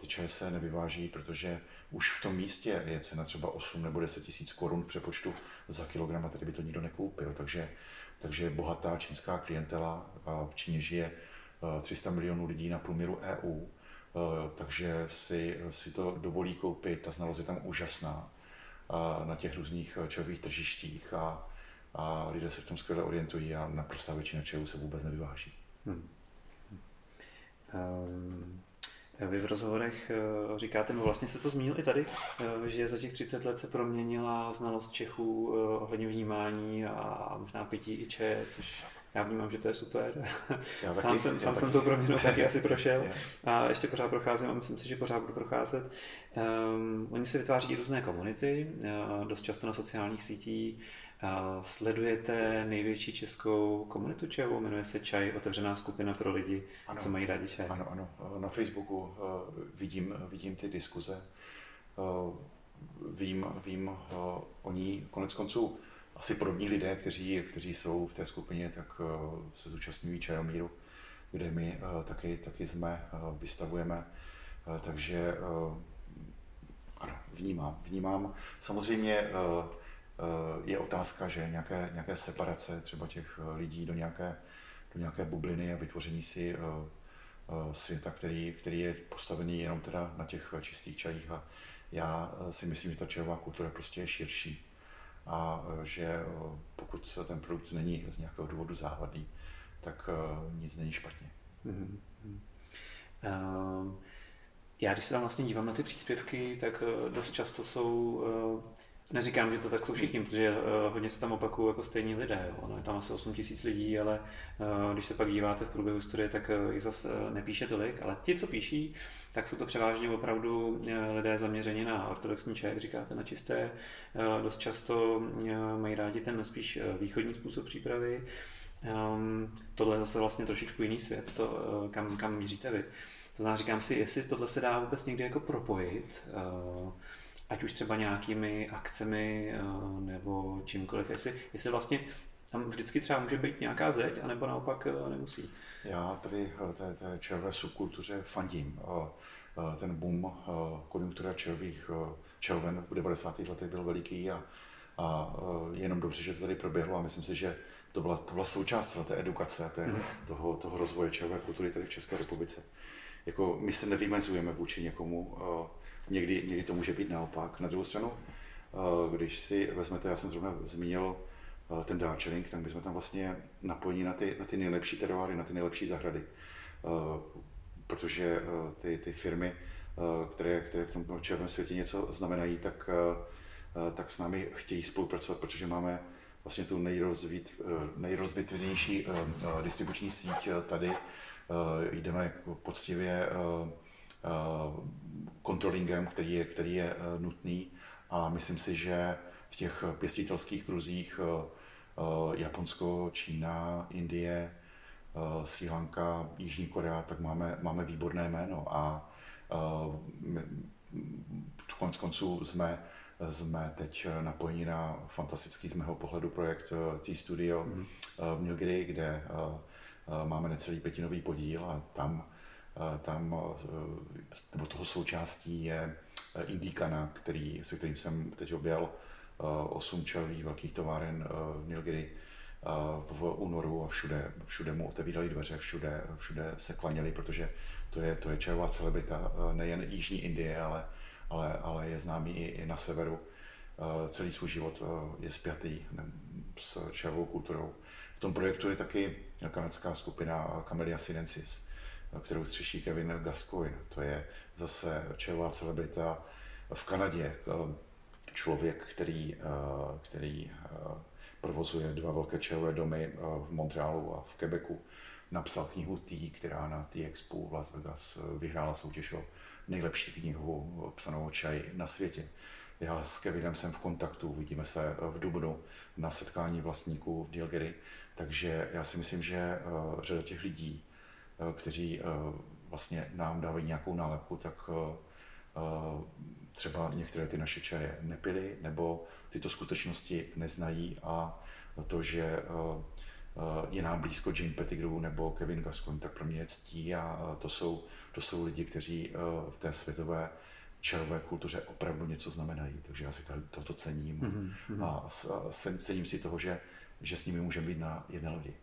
ty čaje se nevyváží, protože už v tom místě je cena třeba 8 nebo 10 tisíc korun přepočtu za kilogram a tady by to nikdo nekoupil. Takže, takže bohatá čínská klientela, v Číně žije 300 milionů lidí na průměru EU, takže si, si to dovolí koupit, ta znalost je tam úžasná na těch různých čajových tržištích a, a lidé se v tom skvěle orientují a naprostá většina čajů se vůbec nevyváží. Hmm. Um, vy v rozhovorech eh, říkáte, no vlastně se to zmínil i tady, eh, že za těch 30 let se proměnila znalost Čechů eh, ohledně vnímání a možná pití i če, což já vnímám, že to je super. Já *laughs* sám taky, jsem, sám jsem to proměnil taky asi prošel *laughs* a ještě pořád procházím a myslím si, že pořád budu procházet. Um, oni se vytváří různé komunity, uh, dost často na sociálních sítích. Sledujete největší českou komunitu čajovou, jmenuje se Čaj, otevřená skupina pro lidi, ano, co mají rádi čaj. Ano, ano. Na Facebooku uh, vidím, vidím ty diskuze. Uh, vím, vím uh, o ní. Konec konců asi podobní lidé, kteří, kteří jsou v té skupině, tak se zúčastňují čajomíru, kde my taky, taky jsme, vystavujeme. Takže ano, vnímám. vnímám. Samozřejmě je otázka, že nějaké, nějaké separace třeba těch lidí do nějaké, do nějaké bubliny a vytvoření si světa, který, který je postavený jenom teda na těch čistých čajích a já si myslím, že ta čajová kultura prostě je širší a že pokud ten produkt není z nějakého důvodu závadný, tak nic není špatně. Mm-hmm. Já když se tam vlastně dívám na ty příspěvky, tak dost často jsou Neříkám, že to tak jsou všichni, protože uh, hodně se tam opakují jako stejní lidé. Ono je tam asi 8 tisíc lidí, ale uh, když se pak díváte v průběhu historie, tak jich zase uh, nepíše tolik. Ale ti, co píší, tak jsou to převážně opravdu lidé zaměření na ortodoxní čaj, jak říkáte, na čisté. Dost často mají rádi ten spíš východní způsob přípravy. Um, tohle je zase vlastně trošičku jiný svět, co, kam, kam míříte vy. To znamená, říkám si, jestli tohle se dá vůbec někdy jako propojit. Ať už třeba nějakými akcemi eh, nebo čímkoliv, jestli, jestli vlastně tam vždycky třeba může být nějaká zeď, anebo naopak eh, nemusí. Já tady eh, té, té čajové subkultuře fandím. Ten boom konjunktura čajových čajoven v 90. letech byl veliký a, a jenom dobře, že to tady proběhlo a myslím si, že to byla, to byla součást té edukace, té, mm. toho, toho rozvoje čajové kultury tady v České republice. Jako my se nevymezujeme vůči někomu, Někdy, někdy to může být naopak. Na druhou stranu, eh, když si vezmete, já jsem zrovna zmínil eh, ten Darjeeling, tak bychom tam vlastně napojení na ty, na ty nejlepší teroáry, na ty nejlepší zahrady. Eh, protože ty, ty firmy, které, které v tom černém světě něco znamenají, tak, tak s námi chtějí spolupracovat, protože máme vlastně tu nejrozvit, distribuční síť tady. Jdeme jako poctivě kontrolingem, který je, který je eh, nutný a myslím si, že v těch pěstitelských kruzích eh, eh, Japonsko, Čína, Indie, Sri Lanka, Jižní Korea, tak máme, máme výborné jméno a konec konců jsme, jsme teď napojeni na fantastický z mého pohledu projekt T-Studio mm. v Nilgiri, kde máme necelý pětinový podíl a tam tam, eh, nebo toho součástí je eh, Indikana, který, se kterým jsem teď objel eh, osm čelových velkých továren v Nilgiri v únoru a všude, všude mu otevírali dveře, všude, všude se klaněli, protože to je, to je čajová celebrita nejen Jižní Indie, ale, ale, ale je známý i, i na severu. celý svůj život je spjatý s čajovou kulturou. V tom projektu je taky kanadská skupina Camellia sinensis, kterou střeší Kevin Gascoigne. To je zase čajová celebrita v Kanadě. Člověk, který, který provozuje dva velké čajové domy v Montrealu a v Quebecu. Napsal knihu T, která na T Expo v Las Vegas vyhrála soutěž o nejlepší knihu psanou o čaji na světě. Já s Kevinem jsem v kontaktu, vidíme se v Dubnu na setkání vlastníků v Dilgery, takže já si myslím, že řada těch lidí, kteří uh, vlastně nám dávají nějakou nálepku, tak třeba některé ty naše čaje nepili, nebo tyto skutečnosti neznají a to, že je nám blízko Jane Pettigrew nebo Kevin Gascoigne, tak pro mě je ctí a to jsou, to jsou lidi, kteří v té světové čajové kultuře opravdu něco znamenají, takže já si to, toto cením mm-hmm. a cením si toho, že, že s nimi můžeme být na jedné lodi.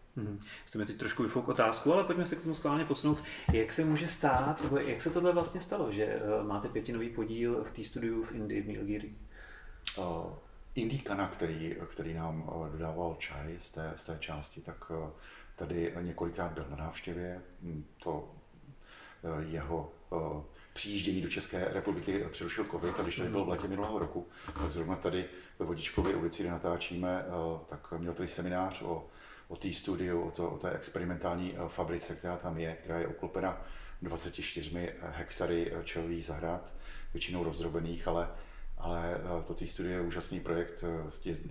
Jste mi teď trošku vyfouk otázku, ale pojďme se k tomu skválně posunout. Jak se může stát, nebo jak se tohle vlastně stalo, že uh, máte pětinový podíl v té studiu v Indii, v Nilgiri? Uh, Indíkana, který, který nám uh, dodával čaj z té, z té části, tak tady několikrát byl na návštěvě. Hm, to jeho přijíždění do České republiky přerušil covid a když tady byl v letě minulého roku, tak zrovna tady ve Vodičkově ulici, kde natáčíme, eh, tak měl tady seminář o, o té studiu, o, to, o té experimentální eh, fabrice, která tam je, která je oklopena 24 hektary eh, čelových zahrad, většinou rozdrobených, ale ale to té studie je úžasný projekt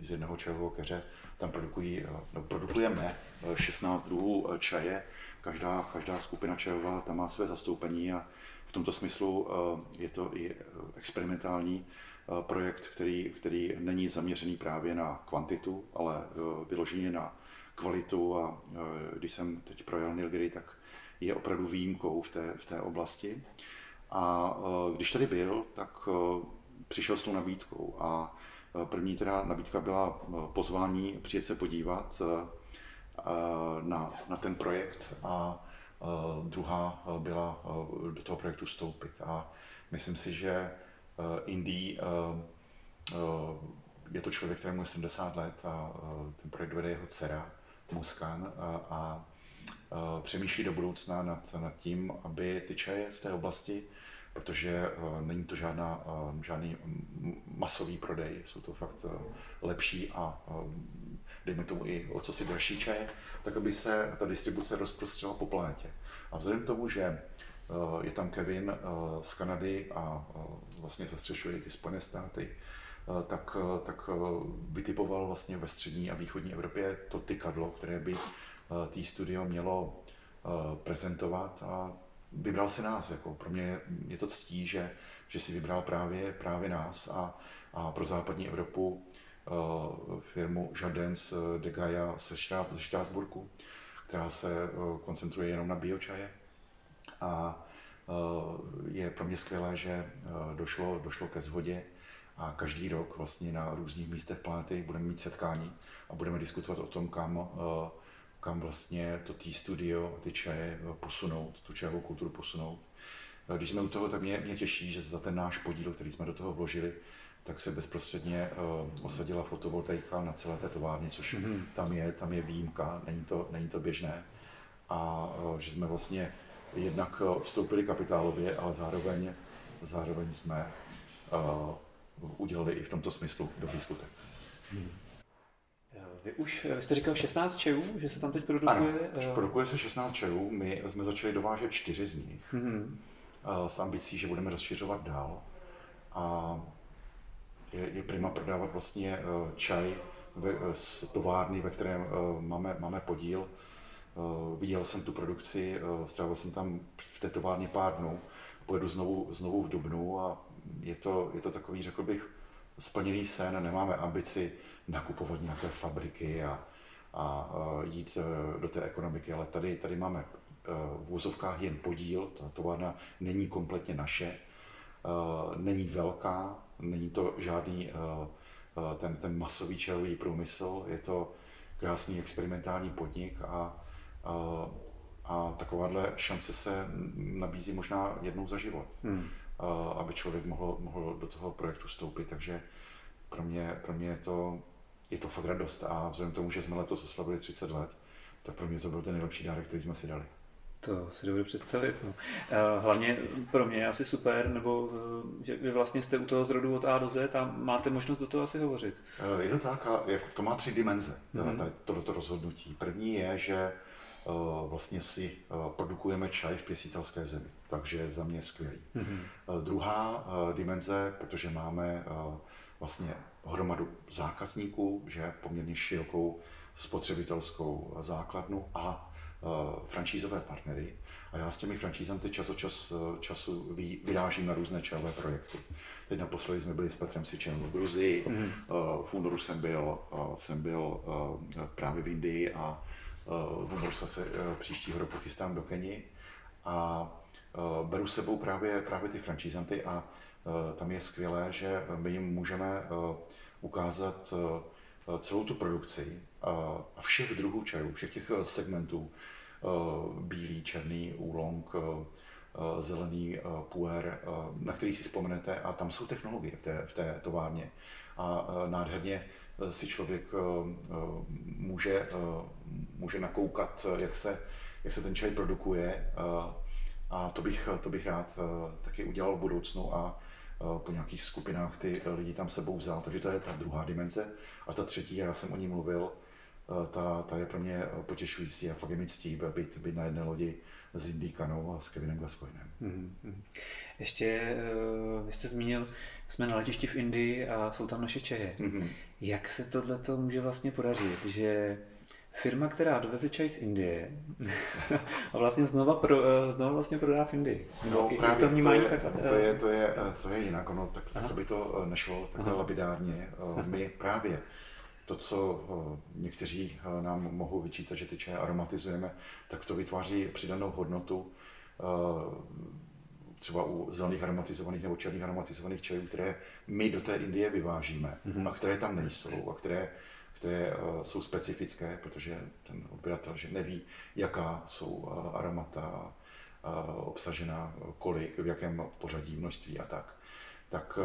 z jednoho čajového keře. Tam produkují, no, produkujeme 16 druhů čaje, každá, každá skupina čajová tam má své zastoupení a tomto smyslu eh, je to i eh, experimentální eh, projekt, který, který není zaměřený právě na kvantitu, ale vyloženě na kvalitu a když jsem teď projel Nilgiri, tak je opravdu výjimkou v té, v té oblasti. A když tady byl, tak přišel s tou nabídkou a první teda nabídka byla pozvání přijet se podívat na, na ten projekt a druhá byla do toho projektu vstoupit. A myslím si, že Indy je to člověk, kterému je 70 let a ten projekt vede jeho dcera Muskan a přemýšlí do budoucna nad, nad tím, aby ty čaje z té oblasti, protože není to žádná, žádný masový prodej, jsou to fakt lepší a dejme tomu i o co si dražší čaje, tak aby se ta distribuce rozprostřela po planetě. A vzhledem k tomu, že je tam Kevin z Kanady a vlastně zastřešuje ty Spojené státy, tak, tak vytipoval vlastně ve střední a východní Evropě to tykadlo, které by tý studio mělo prezentovat a vybral si nás. Jako pro mě je to ctí, že, že si vybral právě, právě nás a, a pro západní Evropu Eh, firmu Jardins eh, de Gaia ze Štrásburku, která se eh, koncentruje jenom na biočaje. A je pro mě skvělé, že došlo, došlo ke shodě a každý rok vlastně na různých místech planety budeme mít setkání a budeme diskutovat o tom, kam, kam vlastně to tý studio a ty čaje posunout, tu čajovou kulturu posunout. Když jsme u toho, tak mě, mě těší, že za ten náš podíl, který jsme do toho vložili, tak se bezprostředně uh, osadila fotovoltaika na celé té továrně, což mm-hmm. tam je, tam je výjimka, není to, není to běžné. A uh, že jsme vlastně jednak vstoupili kapitálově, ale zároveň, zároveň jsme uh, udělali i v tomto smyslu dobrý skutek. Vy už vy jste říkal 16 čajů, že se tam teď produkuje? Ano, produkuje se 16 čajů, my jsme začali dovážet 4 z nich mm-hmm. s ambicí, že budeme rozšiřovat dál. A je, je prima prodávat vlastně eh, čaj ve, z továrny, ve kterém eh, máme, máme podíl. Eh, viděl jsem tu produkci, strávil jsem tam v té továrně pár dnů, pojedu znovu, znovu v Dubnu a je to, je to takový, řekl bych, splněný sen, nemáme ambici nakupovat nějaké fabriky a, a jít do té ekonomiky, ale tady, tady máme v úzovkách jen podíl, ta továrna není kompletně naše, není velká, Není to žádný ten, ten masový čelový průmysl, je to krásný experimentální podnik a, uh, a takováhle šance se nabízí možná jednou za život, hmm. Aby člověk mohl, mohl do toho projektu vstoupit. Takže pro mě, pro mě je, to, je to fakt radost a vzhledem k tomu, že jsme letos oslavili 30 let, tak pro mě to byl ten nejlepší dárek, který jsme si dali. To si dovedu představit. No. Hlavně pro mě je asi super, nebo eh, že vy vlastně jste u toho zrodu od A do Z a máte možnost do toho asi hovořit. Eh, je to tak a to má tři dimenze, mm-hmm. tohoto rozhodnutí. První je, že vlastně si produkujeme čaj v pěstitelské zemi, takže za mě skvělý. Mm-hmm. Druhá dimenze, protože máme vlastně hromadu zákazníků, že poměrně širokou spotřebitelskou základnu a franšízové partnery a já s těmi franšízanty čas od čas, času vyrážím na různé čelové projekty. Teď naposledy jsme byli s Petrem Sičem v Gruzii, mm. v únoru jsem byl, jsem byl právě v Indii a v únoru se uh, příštího roku chystám do Keni a uh, beru sebou právě, právě ty franšízanty a tam je skvělé, že my jim můžeme ukázat celou tu produkci, a všech druhů čajů, všech těch eh, segmentů, eh, bílý, černý, úlong, eh, zelený puer, na který si vzpomenete a tam jsou technologie v té, v té továrně. A nádherně si člověk může, může nakoukat, jak se, jak se ten čaj produkuje a to bych, to bych rád taky udělal v budoucnu a po nějakých skupinách ty lidi tam sebou vzal. Takže to je ta druhá dimenze. A ta třetí, já jsem o ní mluvil, Eh, ta, ta je pro mě eh, potěšující a fakt je mi ctí být, být na jedné lodi s Indy Kanou a s Kevinem Gascoinem. Mm-hmm. Ještě vy jste zmínil, jsme na letišti v Indii a jsou tam naše čaje. Mm-hmm. Jak se tohle může vlastně podařit, že firma, která doveze čaj z Indie *laughs* a vlastně znova, pro, znova vlastně prodá v Indii. No, I, právě, to, vnímání to, je, tak, to, je, to, je, to je jinak, ono, tak, tak to by to nešlo takhle Aha. labidárně. My právě to, co eh, někteří eh, nám mohou vyčítat, že ty čaje aromatizujeme, tak to vytváří přidanou hodnotu eh, třeba u zelených aromatizovaných nebo černých aromatizovaných čajů, které my do té Indie vyvážíme mm-hmm. a které tam nejsou a které, které jsou specifické, protože ten odběratel že neví, jaká jsou aromata obsažená, kolik, v jakém pořadí, množství a tak. Tak,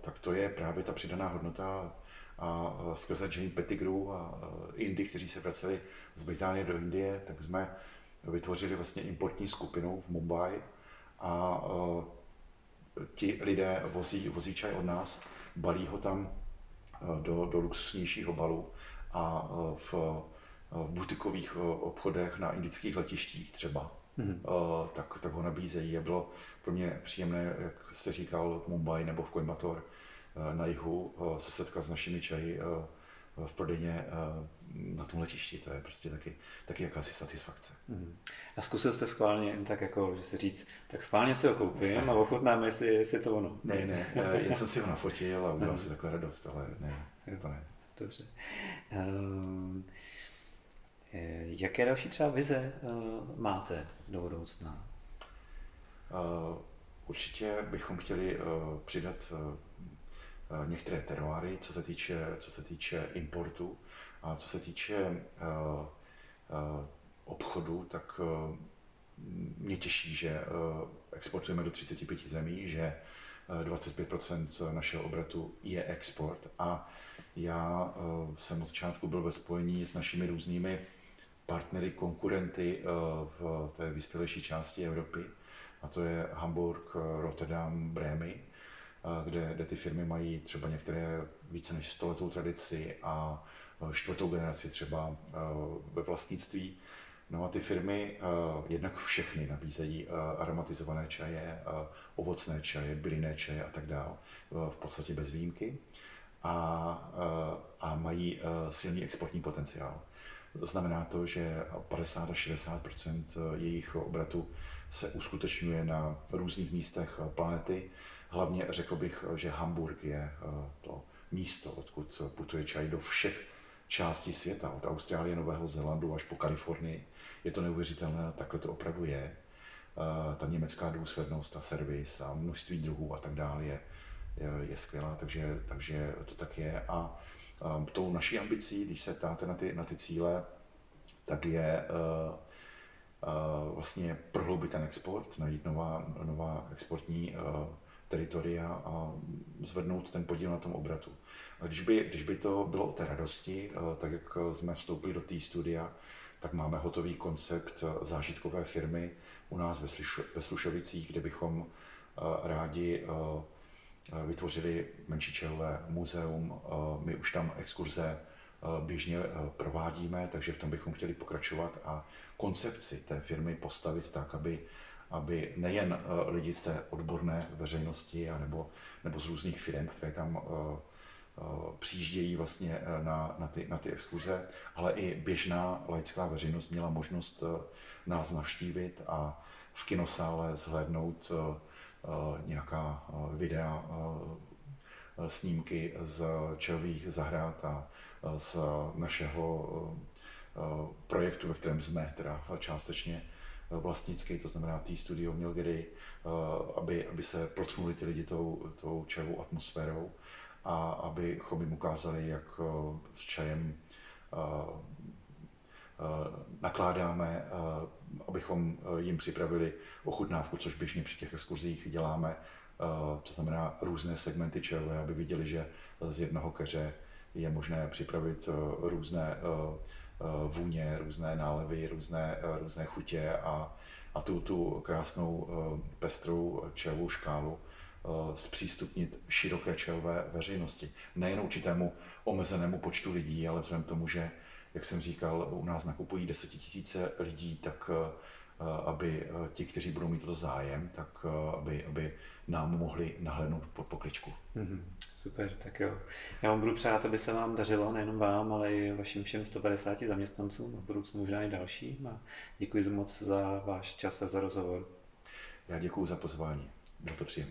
tak to je právě ta přidaná hodnota a skrze Jane Pettigrew a Indy, kteří se vraceli z Británie do Indie, tak jsme vytvořili vlastně importní skupinu v Mumbai a ti lidé vozí, vozí čaj od nás, balí ho tam do, do luxusnějšího balu a v, v butikových obchodech na indických letištích třeba, mm-hmm. tak, tak ho nabízejí. A bylo pro mě příjemné, jak jste říkal, v Mumbai nebo v Coimbatore, na jihu se setkat s našimi čaji v prodejně na tom letišti. To je prostě taky, taky jakási satisfakce. Mm. A zkusil jste schválně, tak jako, že se říct, tak schválně si ho koupím a ochutnáme, jestli, jestli je to ono. Ne, ne, jen jsem si ho nafotil a udělal si takhle radost, ale ne, to ne. Dobře. Um, jaké další třeba vize uh, máte do budoucna? Uh, určitě bychom chtěli uh, přidat Eh, některé teroáry, co se týče, co se týče importu a co se týče uh, uh, obchodu, tak mě těší, že exportujeme do 35 zemí, že uh, 25% našeho obratu je export. A já jsem od začátku byl ve spojení s našimi různými partnery, konkurenty v té vyspělejší části Evropy, a to je Hamburg, Rotterdam, Brémy kde, kde ty firmy mají třeba některé více než stoletou tradici a e, čtvrtou generaci třeba e, ve vlastnictví. No a ty firmy uh, jednak všechny nabízejí aromatizované čaje, ovocné čaje, bylinné čaje a tak dále, v podstatě bez výjimky. A, a mají silný exportní potenciál. Znamená to, že 50 až 60% jejich obratu se uskutečňuje na různých místech planety Hlavně řekl bych, že Hamburg je eh, to místo, odkud putuje čaj do všech částí světa, od Austrálie, Nového Zélandu až po Kalifornii. Je to neuvěřitelné, takhle to opravdu je. Eh, ta německá důslednost, ta servis a množství druhů a tak dále je, je, skvělá, takže, takže to tak je. A um, tou naší ambicí, když se ptáte na ty, na ty cíle, tak je vlastně prohloubit ten export, najít nová, nová exportní teritoria a zvednout ten podíl na tom obratu. A když by, když by to bylo o té radosti, tak jak jsme vstoupili do té studia, tak máme hotový koncept zážitkové firmy u nás ve, ve Slušovicích, kde bychom rádi vytvořili menší čelové muzeum. My už tam exkurze běžně provádíme, takže v tom bychom chtěli pokračovat a koncepci té firmy postavit tak, aby, aby nejen lidi z té odborné veřejnosti a nebo, nebo z různých firm, které tam přijíždějí vlastně na, na, ty, na ty exkurze, ale i běžná laická veřejnost měla možnost nás navštívit a v kinosále zhlédnout nějaká videa, snímky z čelových zahrad a z našeho projektu, ve kterém jsme teda částečně vlastnický, to znamená tý studio Milgery, aby, aby se protnuli ty lidi tou, tou čajovou atmosférou a abychom jim ukázali, jak s čajem nakládáme, abychom jim připravili ochutnávku, což běžně při těch exkurzích děláme, to znamená různé segmenty čajové, aby viděli, že z jednoho keře je možné připravit různé vůně, různé nálevy, různé, různé chutě a, a tu, tu krásnou pestrou čajovou škálu zpřístupnit široké čajové veřejnosti. Nejen určitému omezenému počtu lidí, ale vzhledem tomu, že, jak jsem říkal, u nás nakupují desetitisíce lidí, tak aby ti, kteří budou mít to zájem, tak aby, aby nám mohli nahlédnout pod pokličku. Mm-hmm. Super, tak jo. Já vám budu přát, aby se vám dařilo, nejenom vám, ale i vašim všem 150 zaměstnancům a v budoucnu možná i dalším. A děkuji moc za váš čas a za rozhovor. Já děkuji za pozvání. Bylo to příjemné.